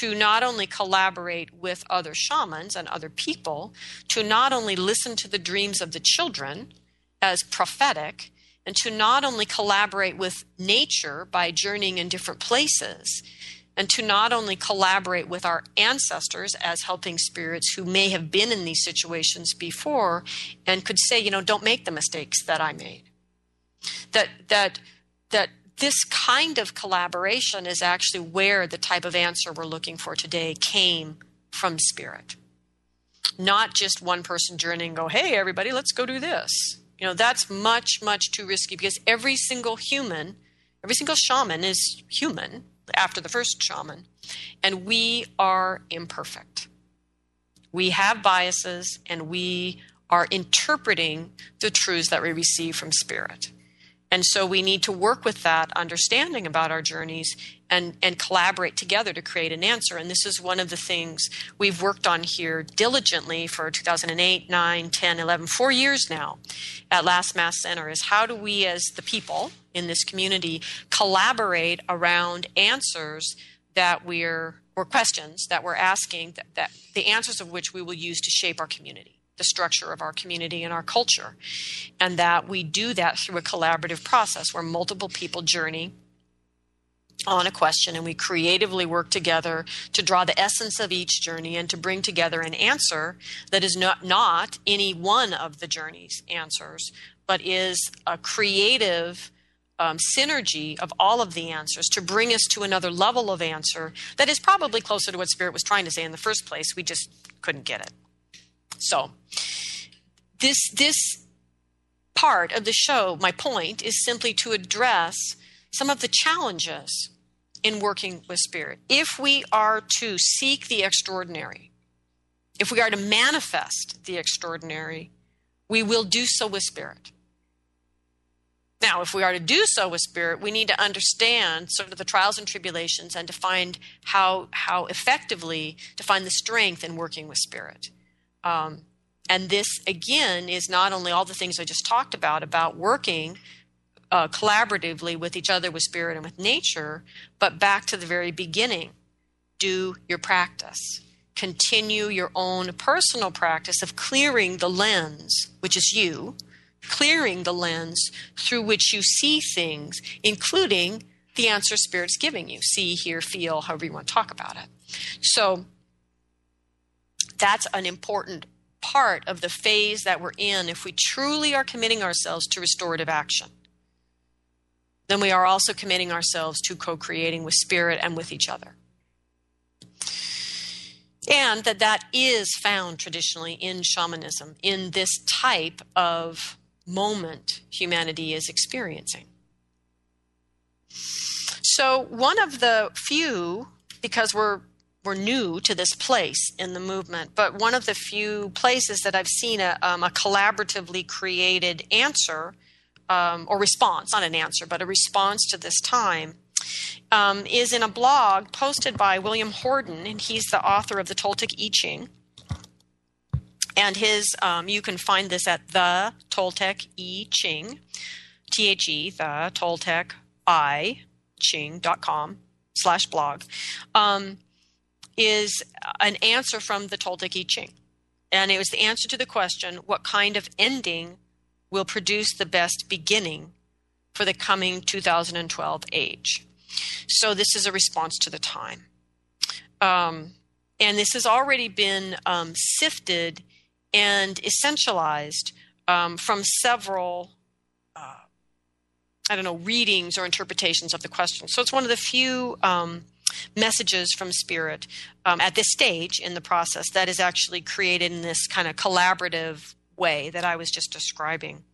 to not only collaborate with other shamans and other people, to not only listen to the dreams of the children as prophetic, and to not only collaborate with nature by journeying in different places, and to not only collaborate with our ancestors as helping spirits who may have been in these situations before and could say, you know, don't make the mistakes that I made. That that that this kind of collaboration is actually where the type of answer we're looking for today came from spirit. Not just one person journeying and go, hey, everybody, let's go do this. You know, that's much, much too risky because every single human, every single shaman is human after the first shaman, and we are imperfect. We have biases and we are interpreting the truths that we receive from spirit. And so we need to work with that understanding about our journeys and, and collaborate together to create an answer. And this is one of the things we've worked on here diligently for 2008, 9, 10, 11, four years now at Last Mask Center is how do we as the people in this community collaborate around answers that we're or questions that we're asking that, that the answers of which we will use to shape our community the structure of our community and our culture. And that we do that through a collaborative process where multiple people journey on a question and we creatively work together to draw the essence of each journey and to bring together an answer that is not, not any one of the journey's answers, but is a creative um, synergy of all of the answers to bring us to another level of answer that is probably closer to what Spirit was trying to say in the first place. We just couldn't get it. So this this part of the show, my point is simply to address some of the challenges in working with spirit. If we are to seek the extraordinary, if we are to manifest the extraordinary, we will do so with spirit. Now, if we are to do so with spirit, we need to understand sort of the trials and tribulations and to find how how effectively to find the strength in working with spirit. Um, and this, again, is not only all the things I just talked about, about working uh, collaboratively with each other, with spirit, and with nature, but back to the very beginning. Do your practice. Continue your own personal practice of clearing the lens, which is you, clearing the lens through which you see things, including the answer spirit's giving you see, hear, feel, however you want to talk about it. So that's an important part of the phase that we're in if we truly are committing ourselves to restorative action. Then we are also committing ourselves to co creating with spirit and with each other. And that that is found traditionally in shamanism, in this type of moment humanity is experiencing. So, one of the few, because we're we're new to this place in the movement, but one of the few places that I've seen a, um, a collaboratively created answer um, or response, not an answer, but a response to this time, um, is in a blog posted by William Horden, and he's the author of the Toltec I Ching. And his, um, you can find this at the Toltec I Ching, T H E, the Toltec I Ching.com slash blog. Um, is an answer from the Toltec I Ching. And it was the answer to the question what kind of ending will produce the best beginning for the coming 2012 age? So, this is a response to the time. Um, and this has already been um, sifted and essentialized um, from several uh, I don't know, readings or interpretations of the question. So it's one of the few um, messages from spirit um, at this stage in the process that is actually created in this kind of collaborative way that I was just describing.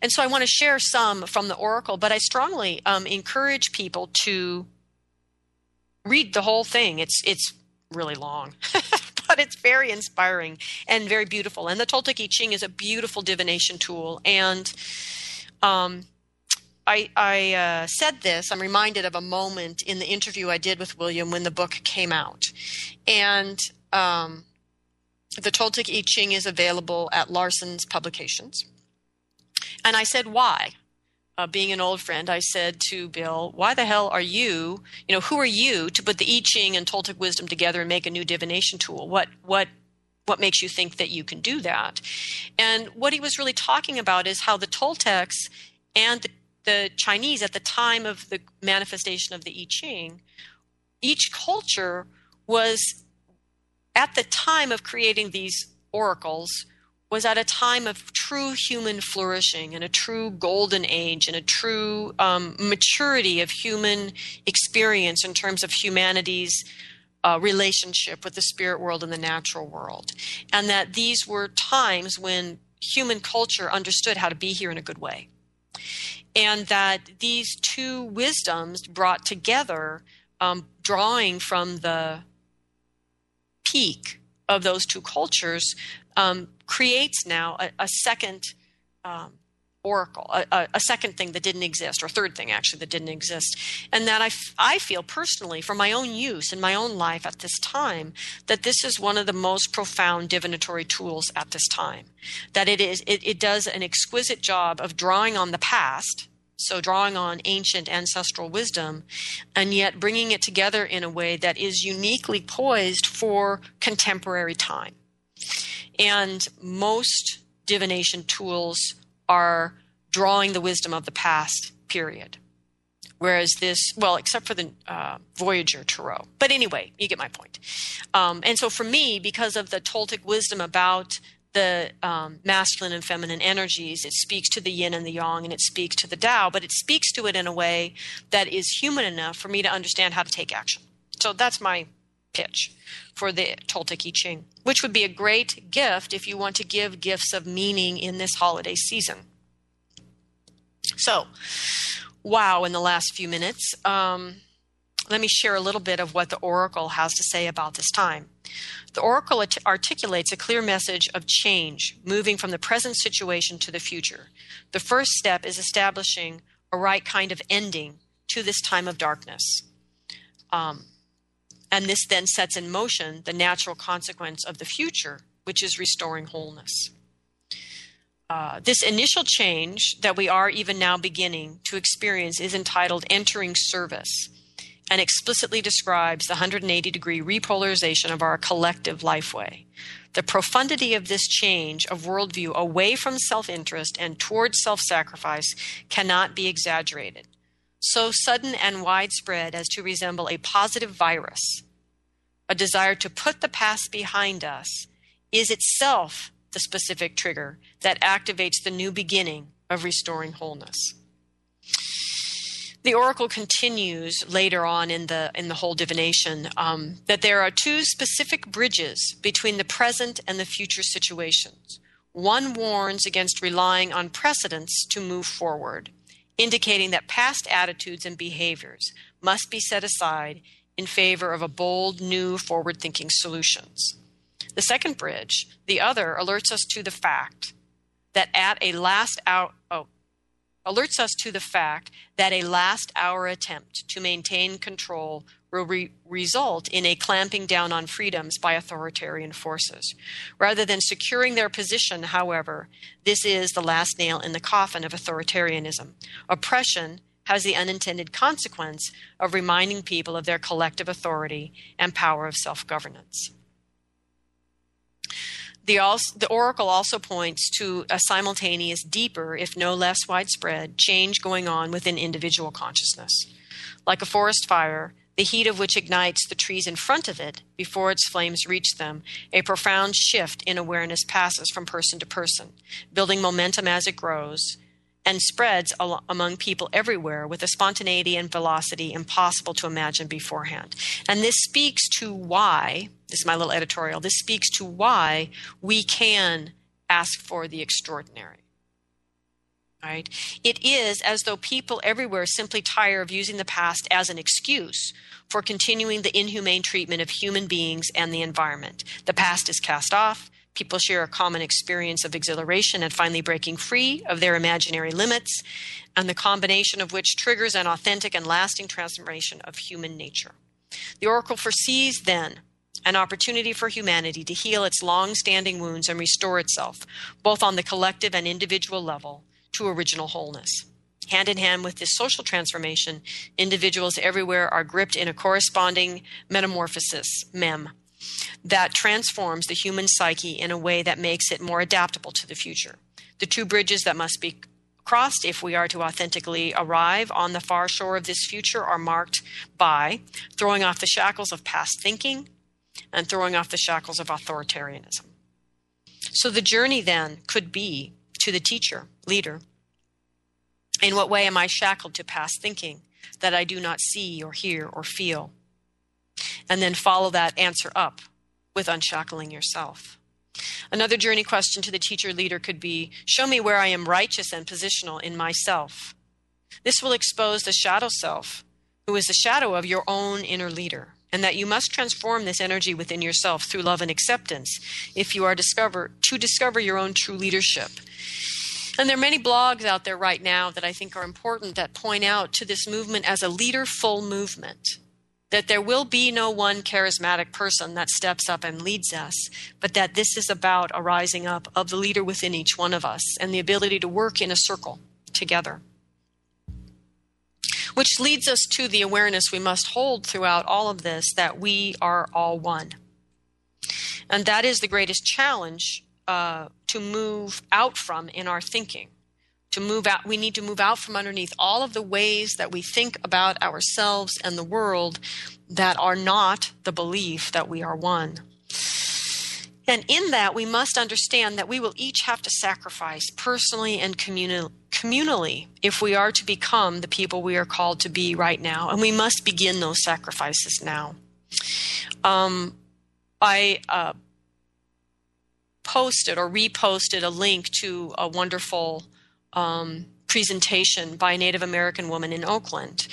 And so I want to share some from the oracle, but I strongly um, encourage people to read the whole thing. It's it's really long, but it's very inspiring and very beautiful. And the Toltec I Ching is a beautiful divination tool, and um, I, I uh, said this, I'm reminded of a moment in the interview I did with William when the book came out. And um, the Toltec I Ching is available at Larson's Publications. And I said, why? Uh, being an old friend, I said to Bill, why the hell are you, you know, who are you to put the I Ching and Toltec wisdom together and make a new divination tool? What, what, what makes you think that you can do that? And what he was really talking about is how the Toltecs and the the Chinese at the time of the manifestation of the I Ching, each culture was at the time of creating these oracles was at a time of true human flourishing and a true golden age and a true um, maturity of human experience in terms of humanity's uh, relationship with the spirit world and the natural world. And that these were times when human culture understood how to be here in a good way and that these two wisdoms brought together, um, drawing from the peak of those two cultures, um, creates now a, a second um, oracle, a, a, second thing that didn't exist, or third thing actually that didn't exist. And that I, f- I feel personally, for my own use in my own life at this time, that this is one of the most profound divinatory tools at this time. That it is, it, it does an exquisite job of drawing on the past. So, drawing on ancient ancestral wisdom, and yet bringing it together in a way that is uniquely poised for contemporary time. And most divination tools are drawing the wisdom of the past, period. Whereas this, well, except for the uh, Voyager Tarot. But anyway, you get my point. Um, and so for me, because of the Toltec wisdom about the um, masculine and feminine energies, it speaks to the yin and the yang and it speaks to the Tao, but it speaks to it in a way that is human enough for me to understand how to take action. So that's my pitch for the Toltec I Ching, which would be a great gift if you want to give gifts of meaning in this holiday season. So, wow, in the last few minutes, um, let me share a little bit of what the Oracle has to say about this time. The Oracle articulates a clear message of change, moving from the present situation to the future. The first step is establishing a right kind of ending to this time of darkness. Um, and this then sets in motion the natural consequence of the future, which is restoring wholeness. Uh, this initial change that we are even now beginning to experience is entitled Entering Service and explicitly describes the 180 degree repolarization of our collective lifeway. The profundity of this change of worldview away from self interest and towards self sacrifice cannot be exaggerated. So sudden and widespread as to resemble a positive virus, a desire to put the past behind us, is itself the specific trigger that activates the new beginning of restoring wholeness. The oracle continues later on in the in the whole divination um, that there are two specific bridges between the present and the future situations. One warns against relying on precedents to move forward, indicating that past attitudes and behaviors must be set aside in favor of a bold, new, forward thinking solutions. The second bridge, the other, alerts us to the fact that at a last hour, oh, alerts us to the fact that a last hour attempt to maintain control will re- result in a clamping down on freedoms by authoritarian forces. Rather than securing their position, however, this is the last nail in the coffin of authoritarianism. Oppression has the unintended consequence of reminding people of their collective authority and power of self governance. The, also, the, oracle also points to a simultaneous, deeper, if no less widespread, change going on within individual consciousness. Like a forest fire, the heat of which ignites the trees in front of it before its flames reach them, a profound shift in awareness passes from person to person, building momentum as it grows and spreads al- among people everywhere with a spontaneity and velocity impossible to imagine beforehand. And this speaks to why, this is my little editorial, this speaks to why we can ask for the extraordinary. Right? It is as though people everywhere simply tire of using the past as an excuse for continuing the inhumane treatment of human beings and the environment. The past is cast off, People share a common experience of exhilaration at finally breaking free of their imaginary limits, and the combination of which triggers an authentic and lasting transformation of human nature. The Oracle foresees then an opportunity for humanity to heal its long standing wounds and restore itself, both on the collective and individual level, to original wholeness. Hand in hand with this social transformation, individuals everywhere are gripped in a corresponding metamorphosis, mem, that transforms the human psyche in a way that makes it more adaptable to the future. The two bridges that must be crossed if we are to authentically arrive on the far shore of this future are marked by throwing off the shackles of past thinking and throwing off the shackles of authoritarianism. So the journey then could be to the teacher, leader. In what way am I shackled to past thinking that I do not see or hear or feel? and then follow that answer up with unshackling yourself. Another journey question to the teacher leader could be Show me where I am righteous and positional in myself. This will expose the shadow self, who is the shadow of your own inner leader, and that you must transform this energy within yourself through love and acceptance if you are discover, to discover your own true leadership. And there are many blogs out there right now that I think are important that point out to this movement as a leaderful movement that there will be no one charismatic person that steps up and leads us, but that this is about a rising up of the leader within each one of us and the ability to work in a circle together. Which leads us to the awareness we must hold throughout all of this that we are all one. And that is the greatest challenge uh, to move out from in our thinking to move out we need to move out from underneath all of the ways that we think about ourselves and the world that are not the belief that we are one and in that we must understand that we will each have to sacrifice personally and communi- communally if we are to become the people we are called to be right now and we must begin those sacrifices now um, i uh, posted or reposted a link to a wonderful um, presentation by a Native American woman in Oakland.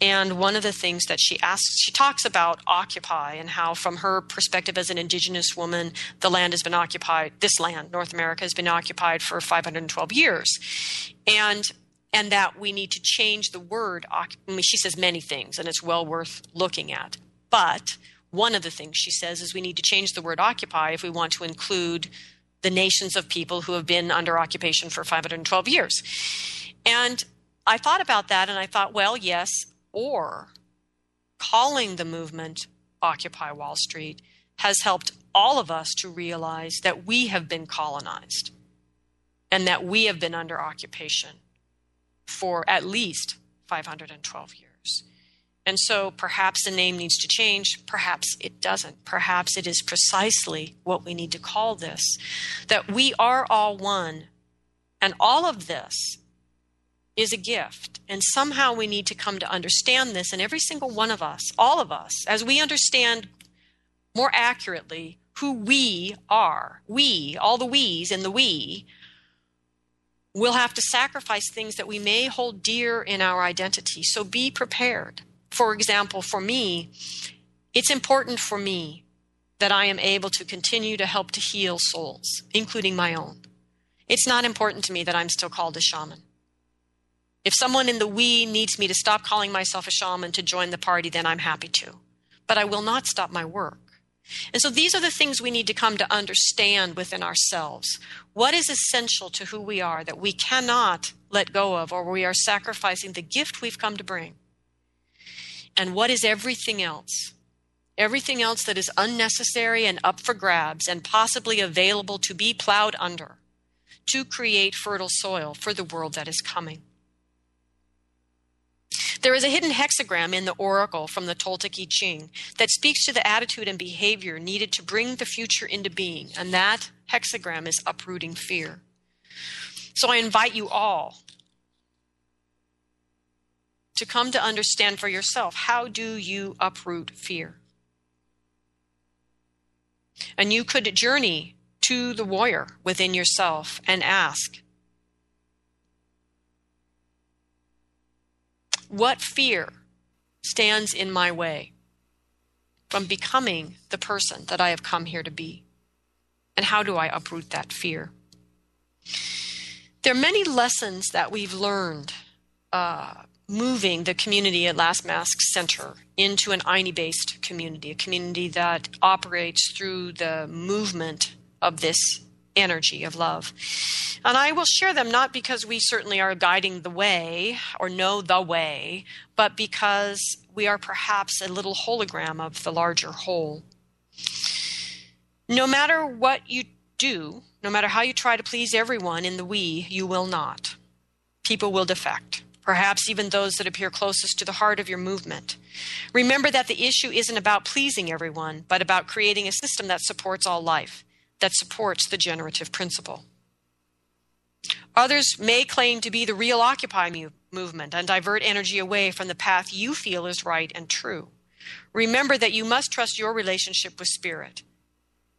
And one of the things that she asks, she talks about Occupy and how, from her perspective as an Indigenous woman, the land has been occupied, this land, North America, has been occupied for 512 years. And and that we need to change the word. I mean, she says many things, and it's well worth looking at. But one of the things she says is we need to change the word occupy if we want to include the nations of people who have been under occupation for 512 years. And I thought about that and I thought, well, yes, or calling the movement Occupy Wall Street has helped all of us to realize that we have been colonized and that we have been under occupation for at least 512 years. And so perhaps the name needs to change, perhaps it doesn't. Perhaps it is precisely what we need to call this that we are all one, and all of this is a gift. And somehow we need to come to understand this, and every single one of us, all of us, as we understand more accurately who we are, we, all the we's and the we, will have to sacrifice things that we may hold dear in our identity. So be prepared. For example, for me, it's important for me that I am able to continue to help to heal souls, including my own. It's not important to me that I'm still called a shaman. If someone in the we needs me to stop calling myself a shaman to join the party, then I'm happy to. But I will not stop my work. And so these are the things we need to come to understand within ourselves. What is essential to who we are that we cannot let go of, or we are sacrificing the gift we've come to bring? And what is everything else? Everything else that is unnecessary and up for grabs and possibly available to be plowed under to create fertile soil for the world that is coming. There is a hidden hexagram in the oracle from the Toltec I Ching that speaks to the attitude and behavior needed to bring the future into being, and that hexagram is uprooting fear. So I invite you all to come to understand for yourself how do you uproot fear? And you could journey to the warrior within yourself and ask, What fear stands in my way from becoming the person that I have come here to be? And how do I uproot that fear? There are many lessons that we've learned uh, moving the community at Last Mask Center into an Ayni based community, a community that operates through the movement of this energy of love. And I will share them not because we certainly are guiding the way or know the way, but because we are perhaps a little hologram of the larger whole. No matter what you do, no matter how you try to please everyone in the we, you will not. People will defect, perhaps even those that appear closest to the heart of your movement. Remember that the issue isn't about pleasing everyone, but about creating a system that supports all life that supports the generative principle. Others may claim to be the real Occupy movement and divert energy away from the path you feel is right and true. Remember that you must trust your relationship with Spirit.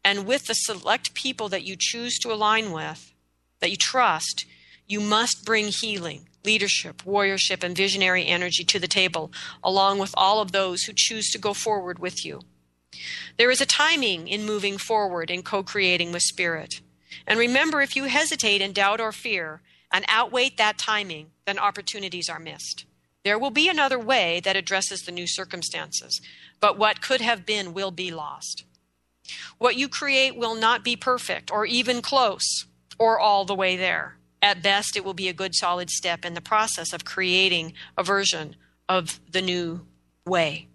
And with the select people that you choose to align with, that you trust, you must bring healing, leadership, warriorship, and visionary energy to the table, along with all of those who choose to go forward with you. There is a timing in moving forward and co creating with Spirit. And remember, if you hesitate and doubt or fear and outweight that timing, then opportunities are missed. There will be another way that addresses the new circumstances, but what could have been will be lost. What you create will not be perfect or even close or all the way there. At best, it will be a good solid step in the process of creating a version of the new way.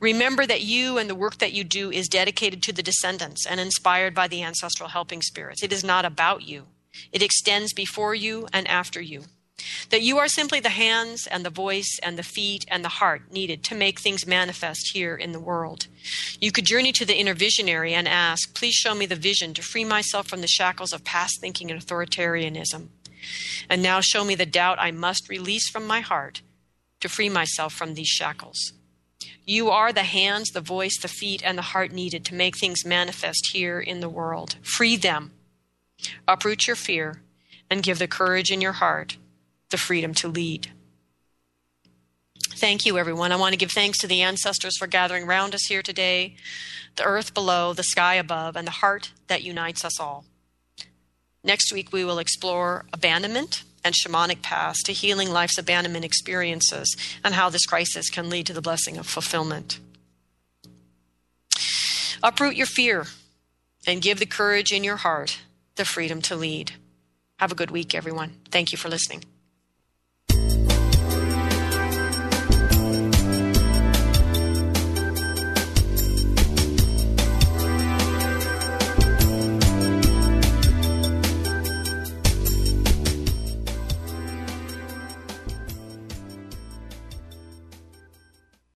Remember that you and the work that you do is dedicated to the descendants and inspired by the ancestral helping spirits. It is not about you, it extends before you and after you. That you are simply the hands and the voice and the feet and the heart needed to make things manifest here in the world. You could journey to the inner visionary and ask, Please show me the vision to free myself from the shackles of past thinking and authoritarianism. And now show me the doubt I must release from my heart to free myself from these shackles. You are the hands, the voice, the feet, and the heart needed to make things manifest here in the world. Free them. Uproot your fear and give the courage in your heart the freedom to lead. Thank you, everyone. I want to give thanks to the ancestors for gathering around us here today, the earth below, the sky above, and the heart that unites us all. Next week, we will explore abandonment and shamanic paths to healing life's abandonment experiences and how this crisis can lead to the blessing of fulfillment. Uproot your fear and give the courage in your heart the freedom to lead. Have a good week, everyone. Thank you for listening.